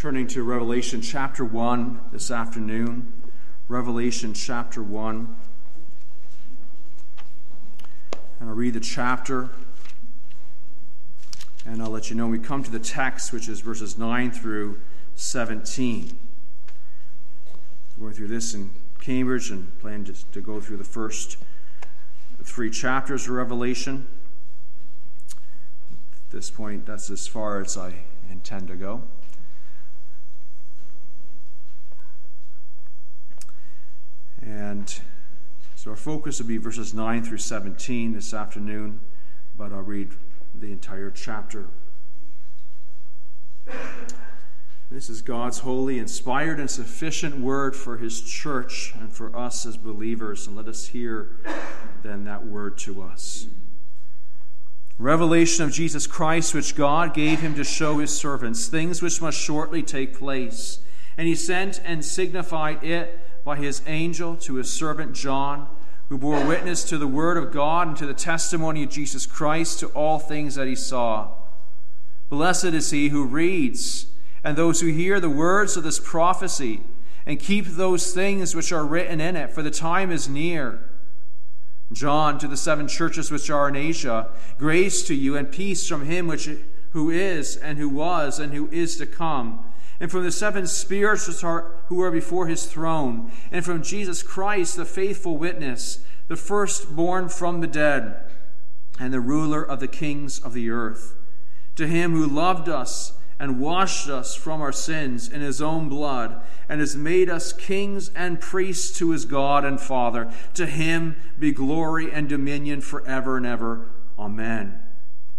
turning to Revelation chapter 1 this afternoon. Revelation chapter 1. And I'll read the chapter and I'll let you know we come to the text, which is verses 9 through 17. We're going through this in Cambridge and plan to, to go through the first three chapters of Revelation. At this point, that's as far as I intend to go. And so our focus will be verses 9 through 17 this afternoon, but I'll read the entire chapter. This is God's holy, inspired, and sufficient word for His church and for us as believers. And let us hear then that word to us. Revelation of Jesus Christ, which God gave him to show his servants, things which must shortly take place. And he sent and signified it by his angel to his servant John, who bore witness to the word of God and to the testimony of Jesus Christ to all things that he saw. Blessed is he who reads, and those who hear the words of this prophecy, and keep those things which are written in it, for the time is near. John to the seven churches which are in Asia, grace to you and peace from him which who is and who was and who is to come, and from the seven spirits who are before his throne, and from Jesus Christ, the faithful witness, the firstborn from the dead, and the ruler of the kings of the earth. To him who loved us and washed us from our sins in his own blood, and has made us kings and priests to his God and Father. To him be glory and dominion forever and ever. Amen.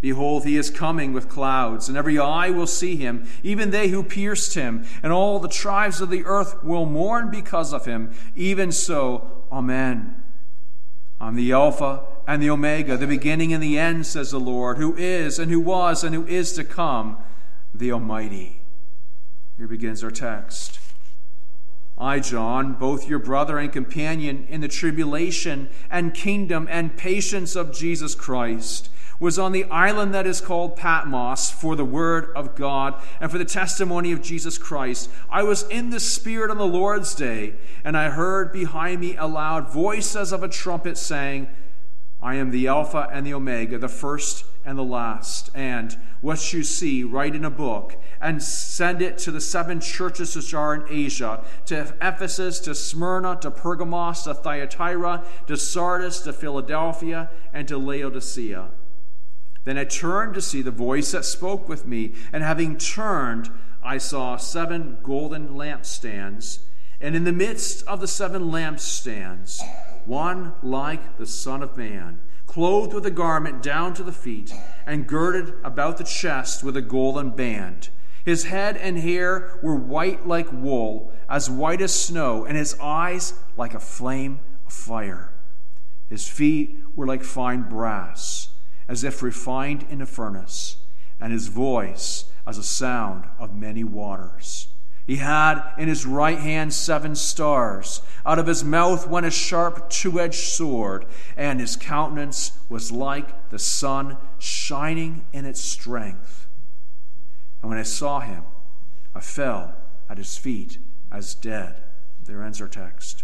Behold, he is coming with clouds, and every eye will see him, even they who pierced him, and all the tribes of the earth will mourn because of him. Even so, Amen. I'm the Alpha and the Omega, the beginning and the end, says the Lord, who is, and who was, and who is to come the Almighty. Here begins our text. I, John, both your brother and companion in the tribulation and kingdom and patience of Jesus Christ, was on the island that is called Patmos for the word of God and for the testimony of Jesus Christ. I was in the Spirit on the Lord's day, and I heard behind me a loud voice as of a trumpet saying, I am the Alpha and the Omega, the first and the last. And what you see, write in a book and send it to the seven churches which are in Asia to Ephesus, to Smyrna, to Pergamos, to Thyatira, to Sardis, to Philadelphia, and to Laodicea. Then I turned to see the voice that spoke with me, and having turned, I saw seven golden lampstands, and in the midst of the seven lampstands, one like the Son of Man clothed with a garment down to the feet, and girded about the chest with a golden band. His head and hair were white like wool, as white as snow, and his eyes like a flame of fire. His feet were like fine brass, as if refined in a furnace, and his voice as a sound of many waters. He had in his right hand seven stars. Out of his mouth went a sharp two edged sword, and his countenance was like the sun shining in its strength. And when I saw him, I fell at his feet as dead. There ends our text.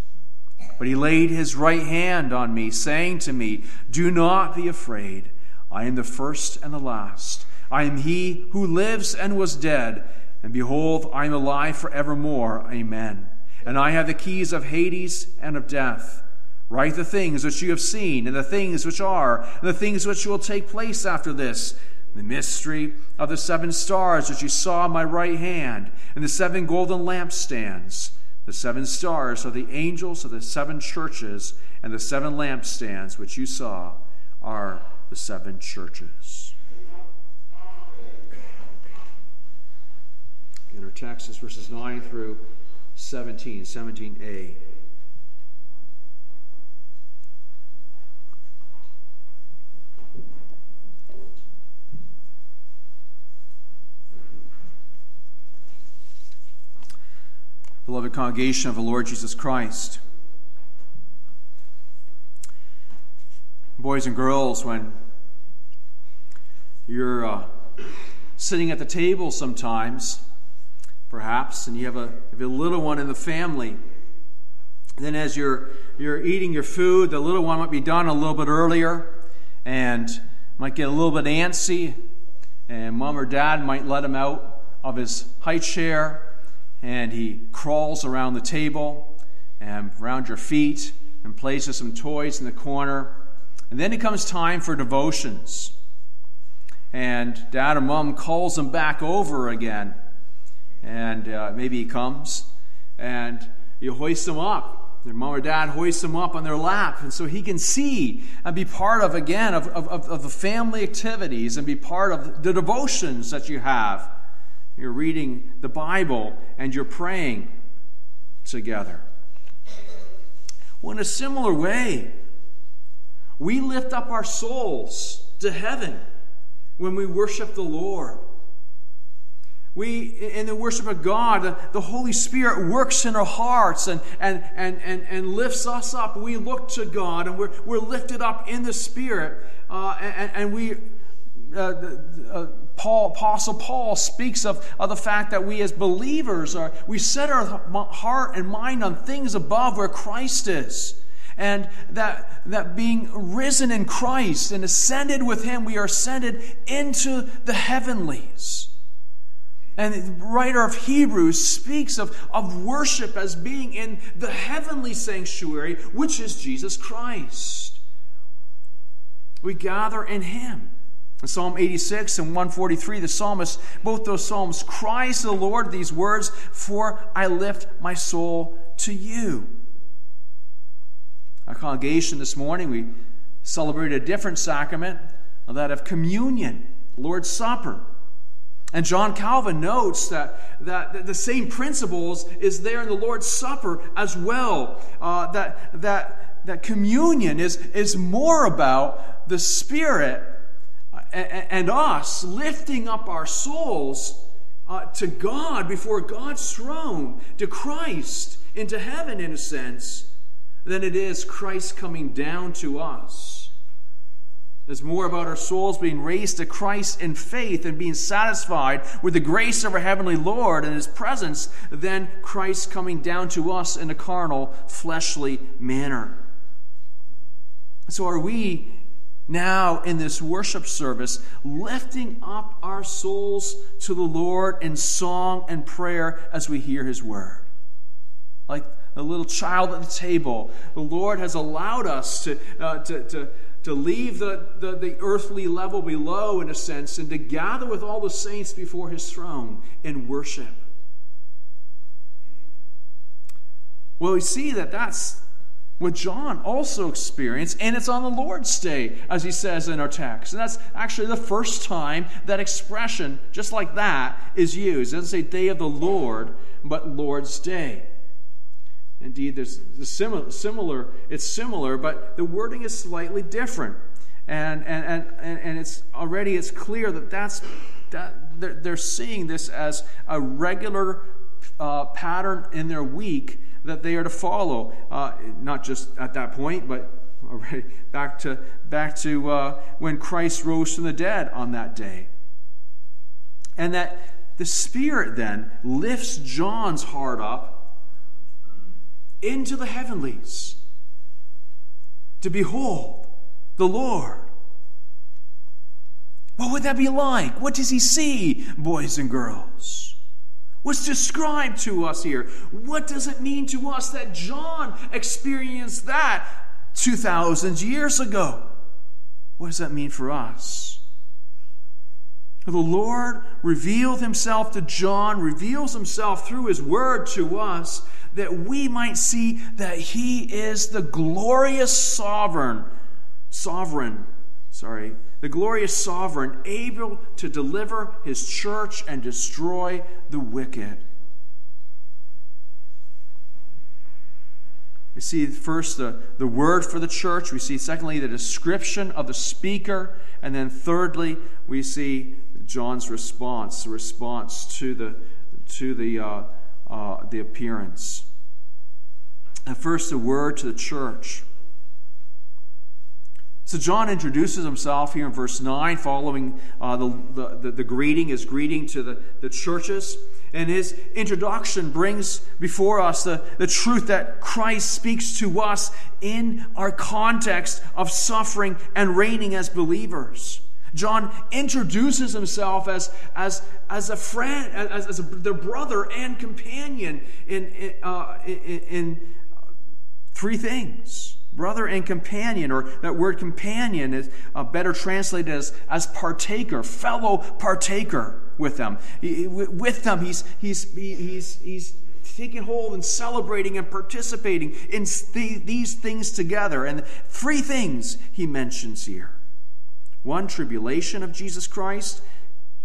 But he laid his right hand on me, saying to me, Do not be afraid. I am the first and the last. I am he who lives and was dead and behold, I am alive forevermore. Amen. And I have the keys of Hades and of death. Write the things which you have seen, and the things which are, and the things which will take place after this. The mystery of the seven stars which you saw in my right hand, and the seven golden lampstands. The seven stars are the angels of the seven churches, and the seven lampstands which you saw are the seven churches. in our text is verses 9 through 17, 17a. Beloved congregation of the Lord Jesus Christ, boys and girls, when you're uh, sitting at the table sometimes, perhaps, and you have a, have a little one in the family. Then, as you're, you're eating your food, the little one might be done a little bit earlier and might get a little bit antsy, and mom or dad might let him out of his high chair, and he crawls around the table and around your feet and places some toys in the corner. And then it comes time for devotions. And dad or mom calls him back over again. And uh, maybe he comes and you hoist him up their mom or dad hoists him up on their lap, and so he can see and be part of, again, of, of, of the family activities and be part of the devotions that you have. You're reading the Bible and you're praying together. Well, in a similar way, we lift up our souls to heaven when we worship the Lord. We, in the worship of God, the Holy Spirit works in our hearts and, and, and, and, and lifts us up. We look to God and we're, we're lifted up in the Spirit. Uh, and, and we, uh, uh, Paul, Apostle Paul speaks of, of the fact that we as believers are, we set our heart and mind on things above where Christ is. And that, that being risen in Christ and ascended with Him, we are ascended into the heavenlies. And the writer of Hebrews speaks of, of worship as being in the heavenly sanctuary, which is Jesus Christ. We gather in Him. In Psalm 86 and 143, the psalmist, both those psalms, cries to the Lord these words, For I lift my soul to you. Our congregation this morning, we celebrated a different sacrament, that of communion, Lord's Supper. And John Calvin notes that, that the same principles is there in the Lord's Supper as well. Uh, that, that, that communion is, is more about the Spirit and us lifting up our souls uh, to God before God's throne, to Christ, into heaven in a sense, than it is Christ coming down to us. It's more about our souls being raised to Christ in faith and being satisfied with the grace of our heavenly Lord and His presence than Christ coming down to us in a carnal, fleshly manner. So, are we now in this worship service lifting up our souls to the Lord in song and prayer as we hear His word? Like a little child at the table, the Lord has allowed us to, uh, to, to to leave the, the, the, earthly level below, in a sense, and to gather with all the saints before his throne in worship. Well, we see that that's what John also experienced, and it's on the Lord's Day, as he says in our text. And that's actually the first time that expression, just like that, is used. It doesn't say day of the Lord, but Lord's Day. Indeed, there's similar, similar, it's similar, but the wording is slightly different. And, and, and, and it's already it's clear that that's that they're, seeing this as a regular uh, pattern in their week that they are to follow. Uh, not just at that point, but already back to back to uh, when Christ rose from the dead on that day. And that the Spirit then lifts John's heart up into the heavenlies to behold the Lord. What would that be like? What does he see, boys and girls? What's described to us here? What does it mean to us that John experienced that 2,000 years ago? What does that mean for us? The Lord revealed himself to John, reveals himself through his word to us that we might see that he is the glorious sovereign, sovereign, sorry, the glorious sovereign, able to deliver his church and destroy the wicked. We see first the, the word for the church. We see, secondly, the description of the speaker. And then, thirdly, we see John's response, the response to the, to the, uh, uh, the appearance. And First, a word to the church. So, John introduces himself here in verse 9, following uh, the, the, the, greeting, his greeting to the, the churches. and his introduction brings before us the, the truth that Christ speaks to us in our context of suffering and reigning as believers. John introduces himself as, as, as a friend, as, as a, their brother and companion in, uh, in, in three things brother and companion, or that word companion is uh, better translated as, as partaker, fellow partaker with them. He, with them, he's, he's, he's, he's taking hold and celebrating and participating in the, these things together. And three things he mentions here one, tribulation of Jesus Christ,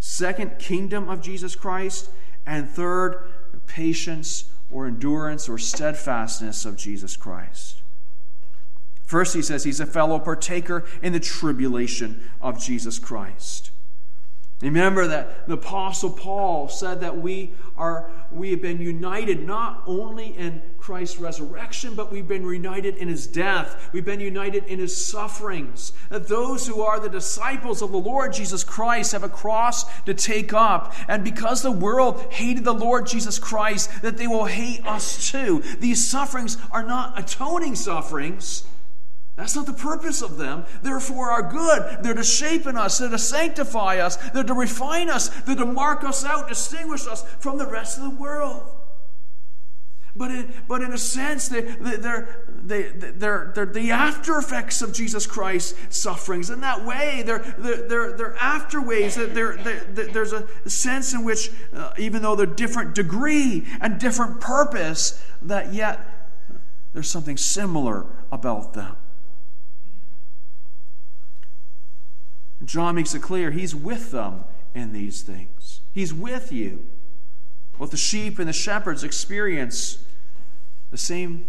second, kingdom of Jesus Christ, and third, patience or endurance or steadfastness of Jesus Christ. First, he says he's a fellow partaker in the tribulation of Jesus Christ. Remember that the Apostle Paul said that we are we have been united not only in Christ's resurrection, but we've been united in his death. We've been united in his sufferings. That those who are the disciples of the Lord Jesus Christ have a cross to take up. And because the world hated the Lord Jesus Christ, that they will hate us too. These sufferings are not atoning sufferings. That's not the purpose of them. They're for our good. They're to shape in us. They're to sanctify us. They're to refine us. They're to mark us out, distinguish us from the rest of the world. But in, but in a sense, they, they're, they, they're, they're the after effects of Jesus Christ's sufferings. In that way, they're, they're, they're after ways. They're, they're, there's a sense in which, uh, even though they're different degree and different purpose, that yet there's something similar about them. John makes it clear he's with them in these things. He's with you. Both the sheep and the shepherds experience the same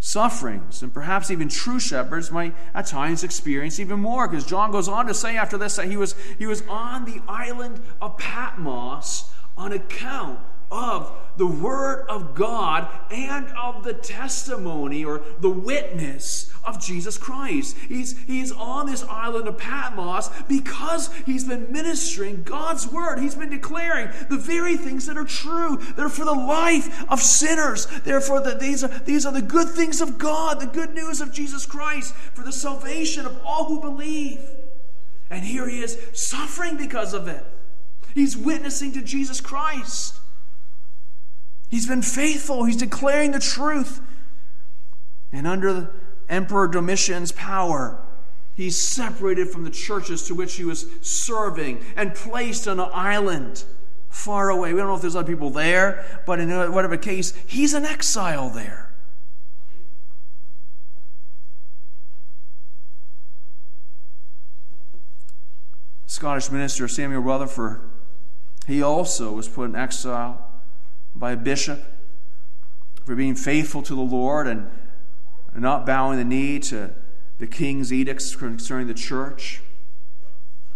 sufferings, and perhaps even true shepherds might at times experience even more, because John goes on to say after this that he was, he was on the island of Patmos on account of the Word of God and of the testimony or the witness of Jesus Christ. He's, he's on this island of Patmos because he's been ministering God's Word. He's been declaring the very things that are true. They're for the life of sinners. Therefore, the, these, are, these are the good things of God, the good news of Jesus Christ for the salvation of all who believe. And here he is suffering because of it. He's witnessing to Jesus Christ. He's been faithful. He's declaring the truth. And under Emperor Domitian's power, he's separated from the churches to which he was serving and placed on an island far away. We don't know if there's other people there, but in whatever case, he's an exile there. Scottish minister Samuel Rutherford, he also was put in exile by a bishop for being faithful to the Lord and not bowing the knee to the king's edicts concerning the church.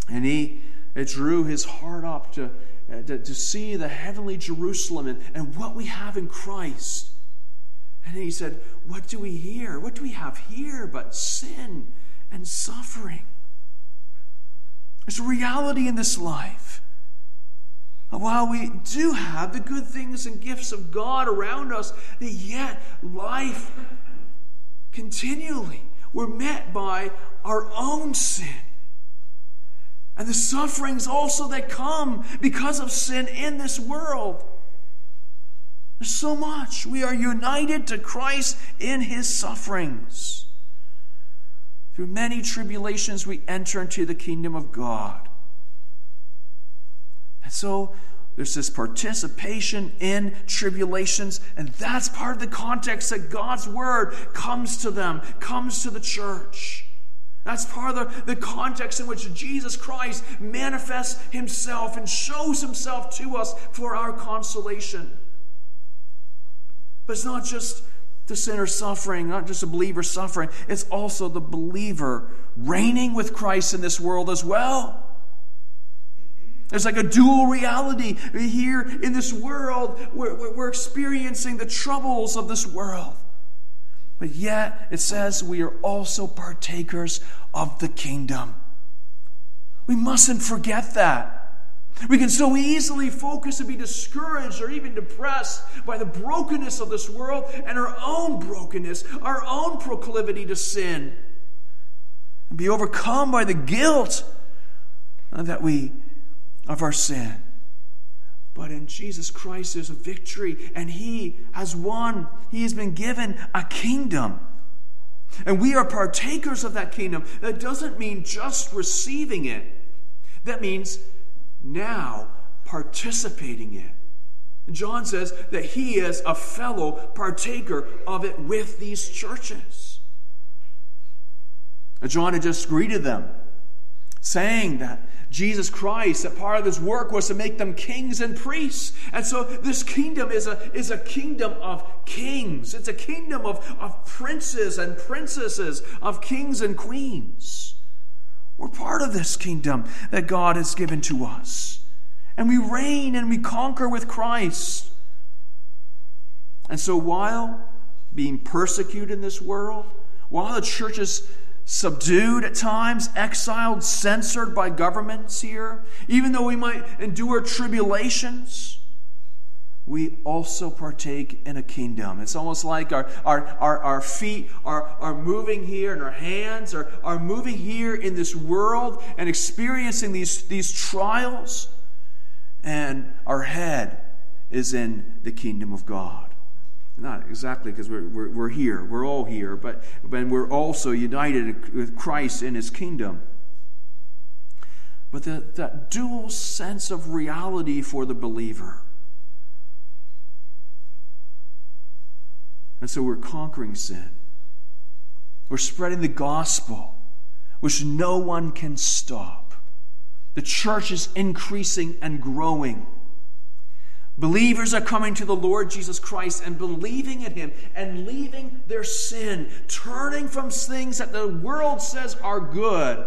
And he it drew his heart up to, uh, to, to see the heavenly Jerusalem and, and what we have in Christ. And he said, What do we hear? What do we have here but sin and suffering? There's a reality in this life. While we do have the good things and gifts of God around us, that yet life continually we're met by our own sin. And the sufferings also that come because of sin in this world. There's so much. We are united to Christ in his sufferings. Through many tribulations, we enter into the kingdom of God. And so there's this participation in tribulations, and that's part of the context that God's word comes to them, comes to the church. That's part of the, the context in which Jesus Christ manifests himself and shows himself to us for our consolation. But it's not just the sinner suffering, not just a believer suffering, it's also the believer reigning with Christ in this world as well. There's like a dual reality here in this world. We're, we're experiencing the troubles of this world. But yet, it says we are also partakers of the kingdom. We mustn't forget that. We can so easily focus and be discouraged or even depressed by the brokenness of this world and our own brokenness, our own proclivity to sin, and be overcome by the guilt that we of our sin. But in Jesus Christ, there's a victory, and He has won. He has been given a kingdom. And we are partakers of that kingdom. That doesn't mean just receiving it, that means now participating in. John says that he is a fellow partaker of it with these churches. John had just greeted them, saying that Jesus Christ, that part of his work was to make them kings and priests. And so this kingdom is a, is a kingdom of kings. It's a kingdom of, of princes and princesses, of kings and queens. We're part of this kingdom that God has given to us. And we reign and we conquer with Christ. And so while being persecuted in this world, while the church is subdued at times, exiled, censored by governments here, even though we might endure tribulations, we also partake in a kingdom. It's almost like our, our, our, our feet are, are moving here and our hands are, are moving here in this world and experiencing these, these trials, and our head is in the kingdom of God. Not exactly because we're, we're, we're, here, we're all here, but, but we're also united with Christ in his kingdom. But the, that dual sense of reality for the believer. And so we're conquering sin. We're spreading the gospel, which no one can stop. The church is increasing and growing. Believers are coming to the Lord Jesus Christ and believing in Him and leaving their sin, turning from things that the world says are good,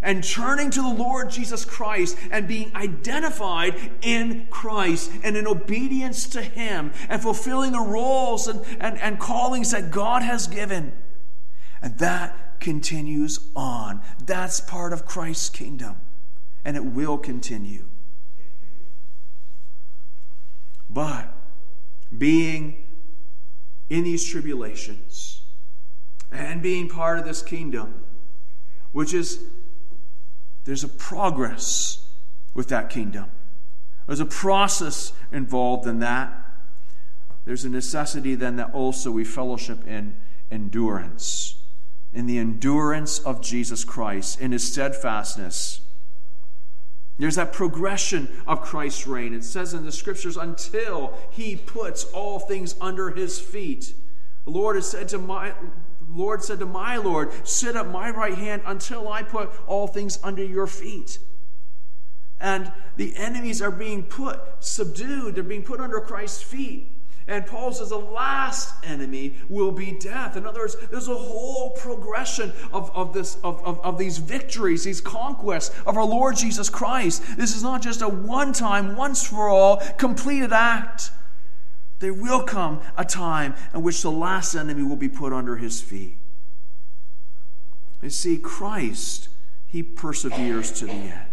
and turning to the Lord Jesus Christ and being identified in Christ and in obedience to Him and fulfilling the roles and, and, and callings that God has given. And that continues on. That's part of Christ's kingdom, and it will continue. But being in these tribulations and being part of this kingdom, which is, there's a progress with that kingdom. There's a process involved in that. There's a necessity then that also we fellowship in endurance, in the endurance of Jesus Christ, in his steadfastness there's that progression of Christ's reign. It says in the scriptures, until he puts all things under his feet. The Lord has said to my Lord said to my Lord, sit at my right hand until I put all things under your feet. And the enemies are being put, subdued, they're being put under Christ's feet. And Paul says the last enemy will be death. In other words, there's a whole progression of, of, this, of, of, of these victories, these conquests of our Lord Jesus Christ. This is not just a one time, once for all, completed act. There will come a time in which the last enemy will be put under his feet. You see, Christ, he perseveres to the end.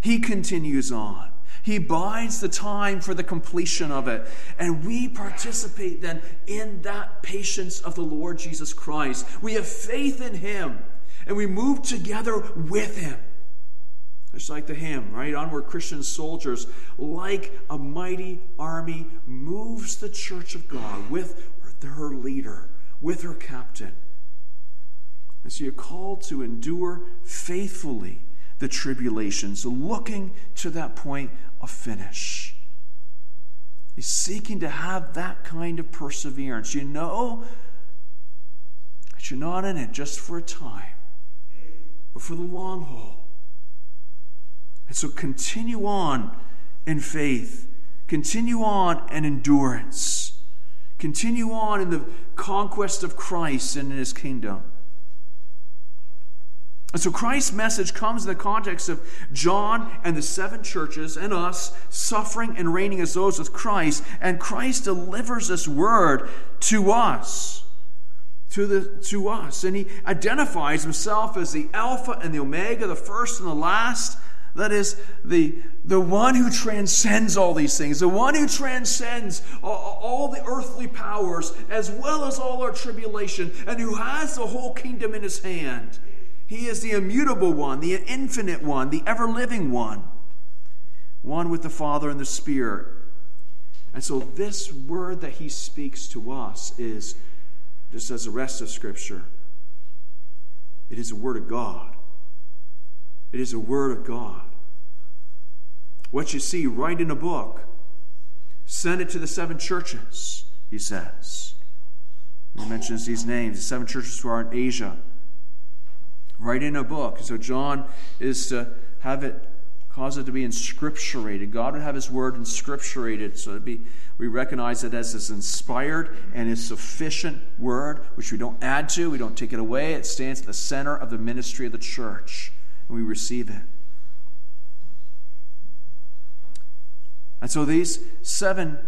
He continues on. He bides the time for the completion of it. And we participate then in that patience of the Lord Jesus Christ. We have faith in Him and we move together with Him. It's like the hymn, right? Onward Christian soldiers, like a mighty army, moves the church of God with her leader, with her captain. And so you're called to endure faithfully the tribulations, looking to that point of finish. He's seeking to have that kind of perseverance. You know that you're not in it just for a time, but for the long haul. And so continue on in faith, continue on in endurance, continue on in the conquest of Christ and in his kingdom. And so Christ's message comes in the context of John and the seven churches and us suffering and reigning as those with Christ. And Christ delivers this word to us. To, the, to us. And he identifies himself as the Alpha and the Omega, the first and the last, That is the, the one who transcends all these things, the one who transcends all, all, the earthly powers as well as all our tribulation, and who has the whole kingdom in his hand. He is the immutable one, the infinite one, the ever living one, one with the Father and the Spirit. And so, this word that he speaks to us is, just as the rest of Scripture, it is a word of God. It is a word of God. What you see, write in a book. Send it to the seven churches, he says. He mentions these names, the seven churches who are in Asia. Write in a book. So John is to have it cause it to be inscripturated. God would have his word inscripturated so it be we recognize it as his inspired and his sufficient word, which we don't add to, we don't take it away. It stands at the center of the ministry of the church and we receive it. And so these seven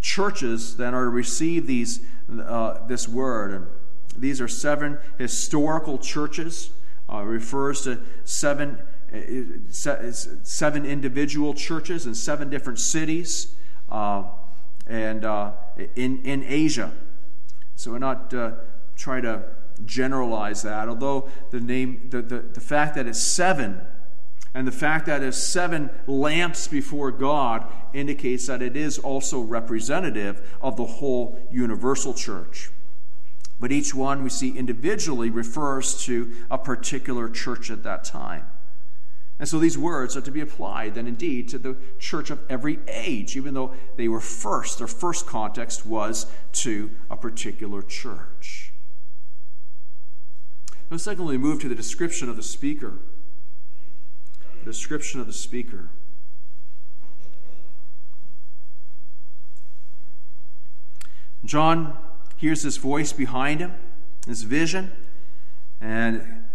churches then are to receive these, uh, this word. These are seven historical churches. Uh, refers to seven, uh, seven individual churches in seven different cities uh, and uh, in, in Asia. So we're not uh, trying to generalize that, although the name, the, the, the fact that it's seven and the fact that it's seven lamps before God indicates that it is also representative of the whole universal church. But each one we see individually refers to a particular church at that time. And so these words are to be applied then indeed to the church of every age, even though they were first, their first context was to a particular church. Now, secondly, we move to the description of the speaker. The description of the speaker. John hears this voice behind him, this vision, and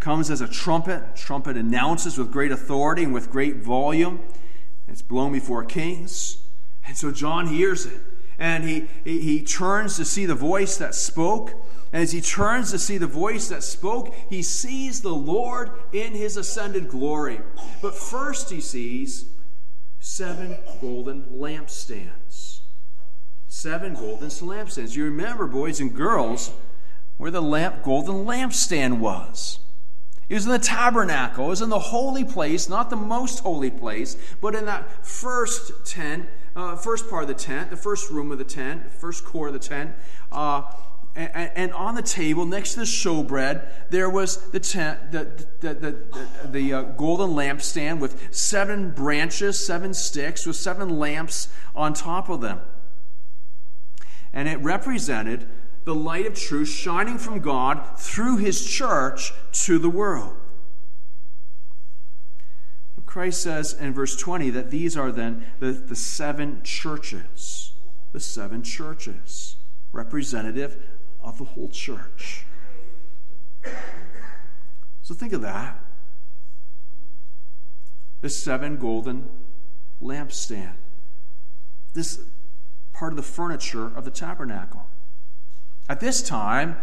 comes as a trumpet. Trumpet announces with great authority and with great volume. It's blown before kings. And so John hears it. And he, he, he turns to see the voice that spoke. And as he turns to see the voice that spoke, he sees the Lord in his ascended glory. But first, he sees seven golden lampstands. Seven golden lampstands. You remember, boys and girls, where the lamp, golden lampstand was. It was in the tabernacle. It was in the holy place, not the most holy place, but in that first tent, uh, first part of the tent, the first room of the tent, first core of the tent. Uh, and, and, on the table next to the showbread, there was the, tent, the, the, the, the, uh, golden lampstand with seven branches, seven sticks, with seven lamps on top of them. And it represented the light of truth shining from God through his church to the world. Christ says in verse 20 that these are then the, the seven churches. The seven churches, representative of the whole church. So think of that. The seven golden lampstand. This part of the furniture of the tabernacle. At this time,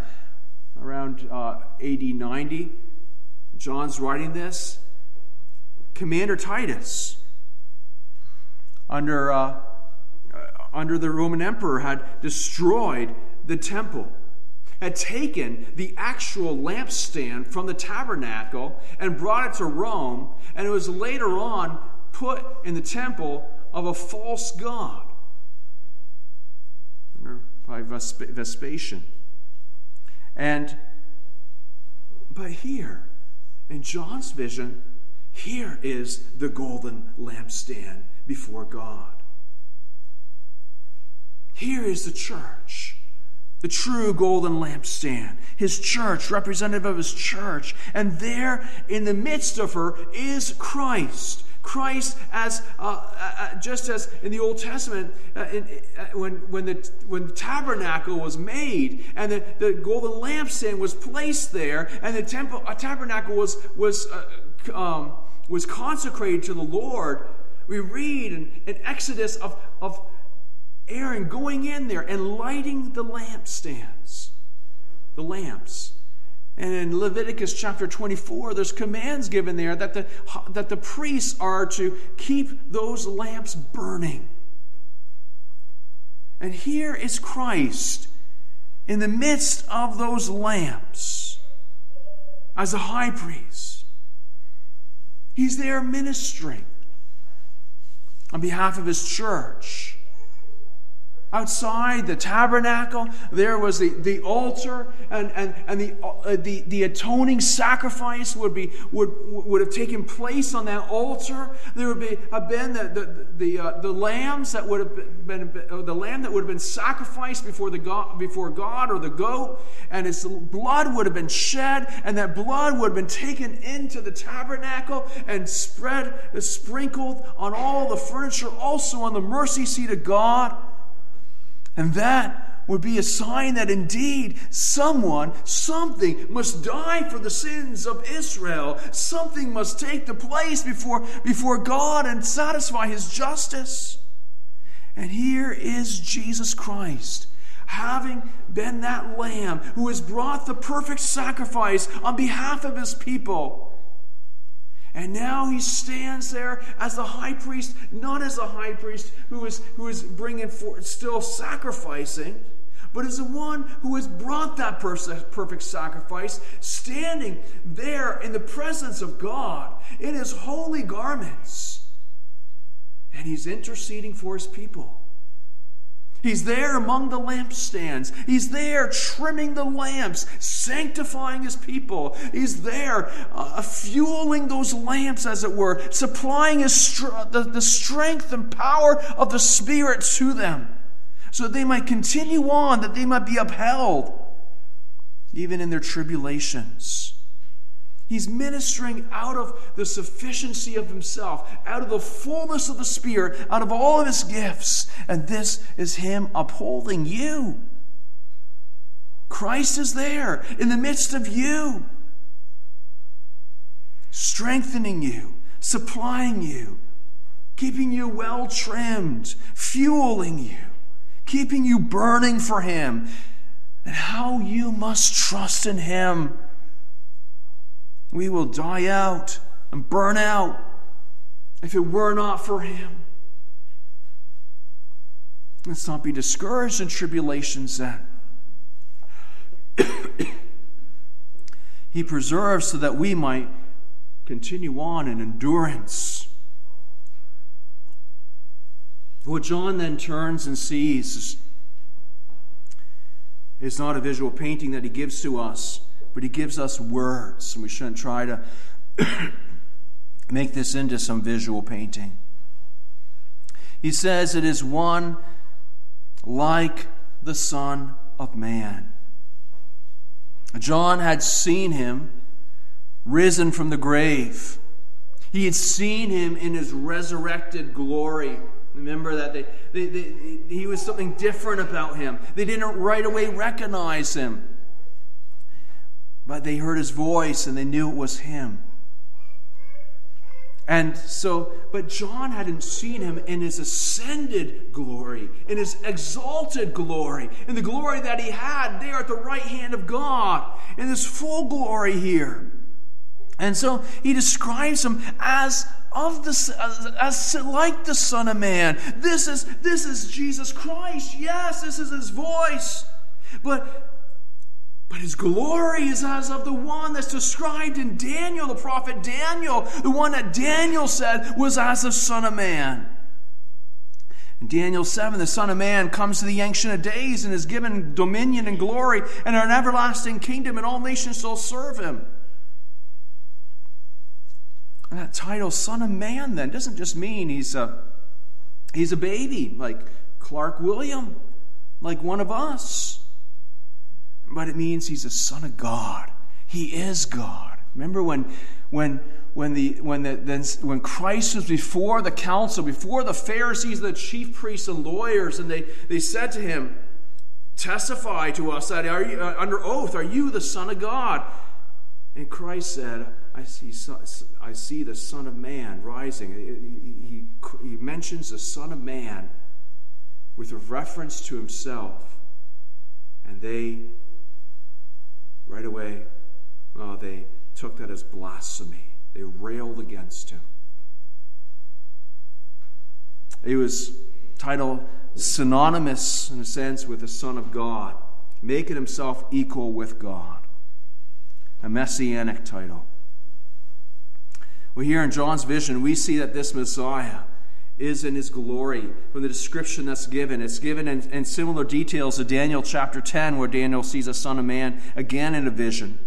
around uh, AD 90, John's writing this. Commander Titus, under, uh, under the Roman emperor, had destroyed the temple had taken the actual lampstand from the tabernacle and brought it to Rome, and it was later on put in the temple of a false god by Vespasian. And but here, in John's vision, here is the golden lampstand before God. Here is the church the true golden lampstand, his church, representative of his church. And there in the midst of her is Christ. Christ, as uh, uh, uh just as in the Old Testament, uh, in, uh, when, when, the, when the tabernacle was made and the, the golden lampstand was placed there, and the temple, a tabernacle was, was, um, was consecrated to the Lord, we read in, in Exodus of, of Aaron going in there and lighting the lampstands, the lamps. And in Leviticus chapter 24, there's commands given there that the, that the priests are to keep those lamps burning. And here is Christ in the midst of those lamps as a high priest. He's there ministering on behalf of his church. Outside the tabernacle, there was the, the altar, and, and, and the, uh, the, the atoning sacrifice would, be, would, would have taken place on that altar. There would be, have been the, the, the, uh, the lambs that would have been, uh, the lamb that would have been sacrificed before, the God, before God or the goat, and its blood would have been shed, and that blood would have been taken into the tabernacle and spread, sprinkled on all the furniture, also on the mercy seat of God. And that would be a sign that indeed someone, something must die for the sins of Israel. Something must take the place before, before God and satisfy his justice. And here is Jesus Christ, having been that lamb who has brought the perfect sacrifice on behalf of his people. And now he stands there as the high priest, not as a high priest who is, who is bringing forth, still sacrificing, but as the one who has brought that perfect sacrifice, standing there in the presence of God in his holy garments. And he's interceding for his people. He's there among the lampstands. He's there trimming the lamps, sanctifying his people. He's there uh, fueling those lamps, as it were, supplying his str- the, the strength and power of the Spirit to them so that they might continue on, that they might be upheld, even in their tribulations. He's ministering out of the sufficiency of himself, out of the fullness of the Spirit, out of all of his gifts. And this is him upholding you. Christ is there in the midst of you, strengthening you, supplying you, keeping you well trimmed, fueling you, keeping you burning for him, and how you must trust in him we will die out and burn out if it were not for Him. Let's not be discouraged in tribulations then. he preserves so that we might continue on in endurance. What John then turns and sees is not a visual painting that he gives to us but he gives us words, and we shouldn't try to make this into some visual painting. He says it is one like the Son of Man. John had seen him risen from the grave. He had seen him in his resurrected glory. Remember that they, they, they, he was something different about him. They didn't right away recognize him. But they heard his voice and they knew it was him. And so, but John hadn't seen him in his ascended glory, in his exalted glory, in the glory that he had there at the right hand of God, in his full glory here. And so he describes him as of the as, as like the Son of Man. This is this is Jesus Christ. Yes, this is his voice. But but his glory is as of the one that's described in Daniel, the prophet Daniel, the one that Daniel said was as the Son of Man. In Daniel 7, the Son of Man comes to the Ancient of Days and is given dominion and glory and an everlasting kingdom, and all nations shall serve him. And that title, Son of Man, then, doesn't just mean he's a, he's a baby like Clark William, like one of us but it means he's a son of God. He is God. Remember when when when the when the then when Christ was before the council, before the Pharisees, the chief priests and lawyers, and they they said to him, "Testify to us that are you uh, under oath? Are you the Son of God?" And Christ said, "I see I see the Son of Man rising." He, he, he mentions the Son of Man with a reference to himself, and they right away uh, they took that as blasphemy. They railed against him. He was titled synonymous, in a sense, with the Son of God, making himself equal with God. A messianic title. Well, here in John's vision, we see that this Messiah is in his glory from the description that's given. It's given in, in, similar details to Daniel chapter 10, where Daniel sees a Son of Man again in a vision.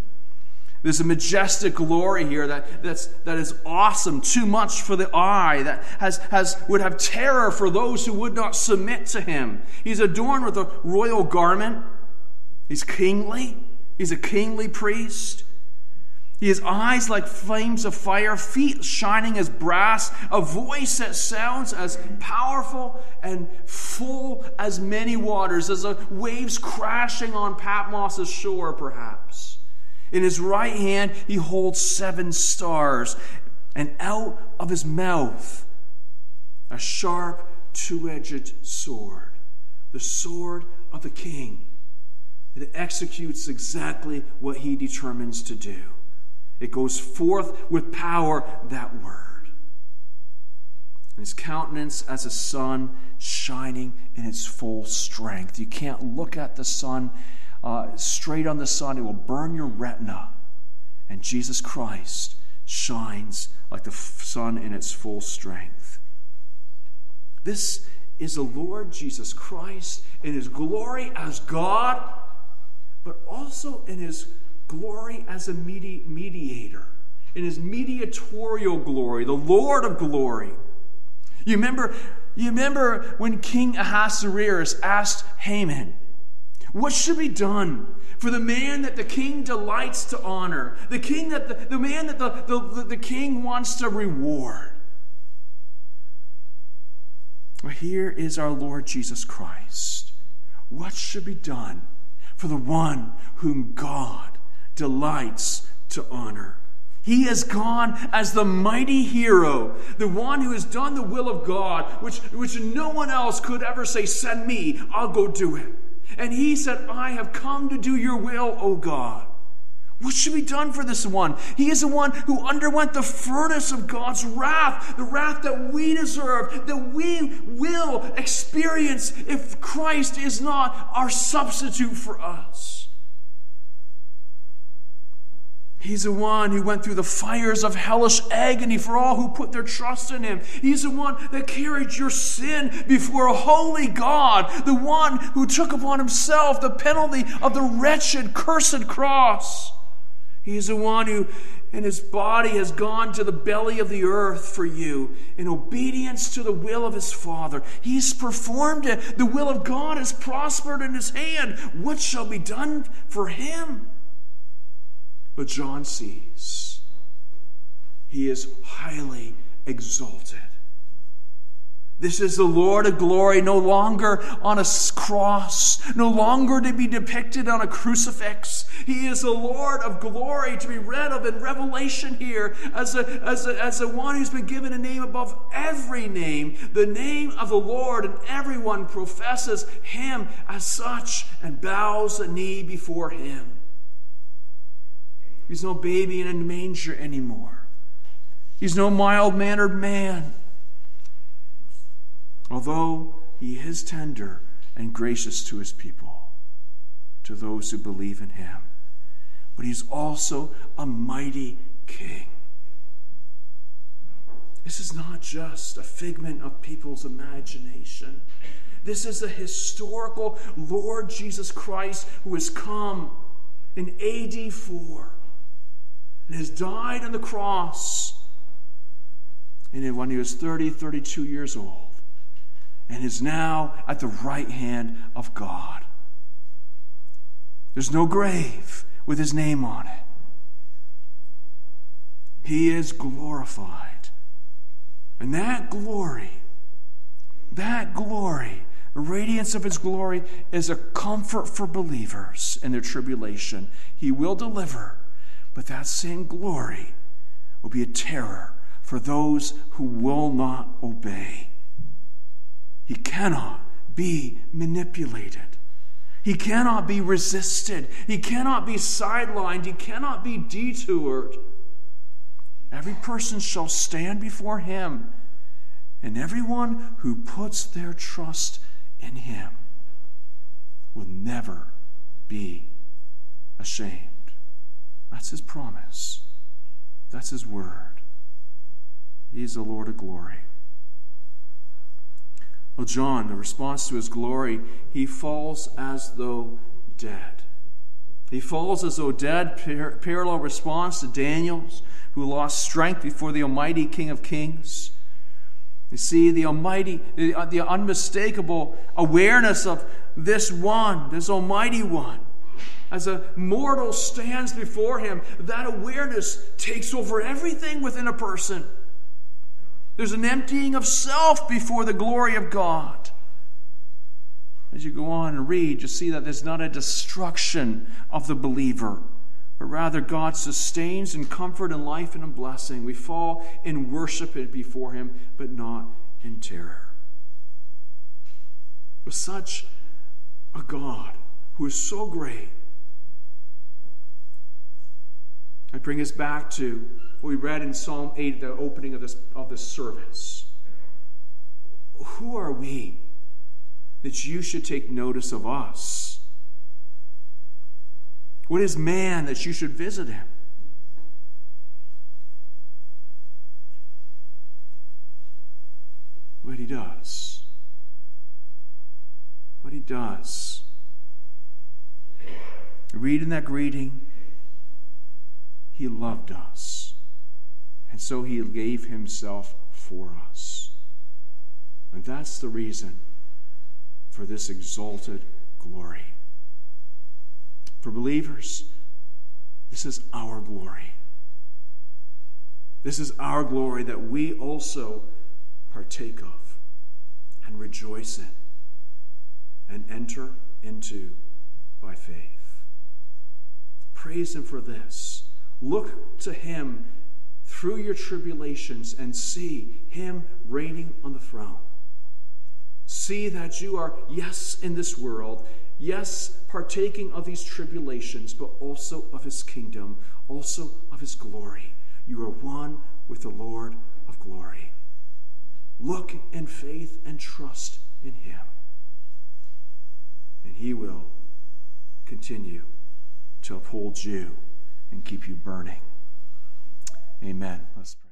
There's a majestic glory here that, that's, that is awesome, too much for the eye, that has, has, would have terror for those who would not submit to him. He's adorned with a royal garment. He's kingly. He's a kingly priest. He has eyes like flames of fire, feet shining as brass, a voice that sounds as powerful and full as many waters, as waves crashing on Patmos's shore, perhaps. In his right hand, he holds seven stars, and out of his mouth, a sharp, two edged sword, the sword of the king, that executes exactly what he determines to do. It goes forth with power, that word. And his countenance as a sun shining in its full strength. You can't look at the sun uh, straight on the sun, it will burn your retina. And Jesus Christ shines like the sun in its full strength. This is the Lord Jesus Christ in his glory as God, but also in his glory as a medi- mediator, in his mediatorial glory, the Lord of glory. You remember, you remember when King Ahasuerus asked Haman, What should be done for the man that the king delights to honor, the king that the, the man that the, the, the king wants to reward? Well, here is our Lord Jesus Christ. What should be done for the one whom God delights to honor. He has gone as the mighty hero, the one who has done the will of God, which, which no one else could ever say, Send me, I'll go do it. And he said, I have come to do your will, O God. What should be done for this one? He is the one who underwent the furnace of God's wrath, the wrath that we deserve, that we will experience if Christ is not our substitute for us. He's the one who went through the fires of hellish agony for all who put their trust in him. He's the one that carried your sin before a holy God, the one who took upon himself the penalty of the wretched, cursed cross. He's the one who, in his body, has gone to the belly of the earth for you in obedience to the will of his Father. He's performed it. The will of God has prospered in his hand. What shall be done for him? But John sees he is highly exalted. This is the Lord of glory, no longer on a cross, no longer to be depicted on a crucifix. He is the Lord of glory to be read of in Revelation here as a, as a, as a one who's been given a name above every name, the name of the Lord, and everyone professes him as such and bows the knee before him. He's no baby in a manger anymore. He's no mild mannered man. Although he is tender and gracious to his people, to those who believe in him. But he's also a mighty king. This is not just a figment of people's imagination. This is the historical Lord Jesus Christ who has come in AD 4 and has died on the cross. And when he was 30, 32 years old, and is now at the right hand of God. There's no grave with his name on it. He is glorified. And that glory, that glory, the radiance of his glory, is a comfort for believers in their tribulation. He will deliver but that same glory will be a terror for those who will not obey. He cannot be manipulated. He cannot be resisted. He cannot be sidelined. He cannot be detoured. Every person shall stand before him, and everyone who puts their trust in him will never be ashamed. That's his promise. That's his word. He's the Lord of glory. Well, John, the response to his glory, he falls as though dead. He falls as though dead, par- parallel response to Daniel's, who lost strength before the Almighty King of Kings. You see, the Almighty, the, the unmistakable awareness of this one, this Almighty One, as a mortal stands before him, that awareness takes over everything within a person. There's an emptying of self before the glory of God. As you go on and read, you see that there's not a destruction of the believer, but rather God sustains in comfort and life and in blessing. We fall in worship before Him, but not in terror. With such a God who is so great, I bring us back to what we read in Psalm 8 at the opening of this, of this service. Who are we that you should take notice of us? What is man that you should visit him? What he does. What he does. Read in that greeting he loved us. And so He gave Himself for us. And that's the reason for this exalted glory. For believers, this is our glory. This is our glory that we also partake of and rejoice in and enter into by faith. Praise Him for this. Look to him through your tribulations and see him reigning on the throne. See that you are, yes, in this world, yes, partaking of these tribulations, but also of his kingdom, also of his glory. You are one with the Lord of glory. Look in faith and trust in him, and he will continue to uphold you and keep you burning. Amen. Let's pray.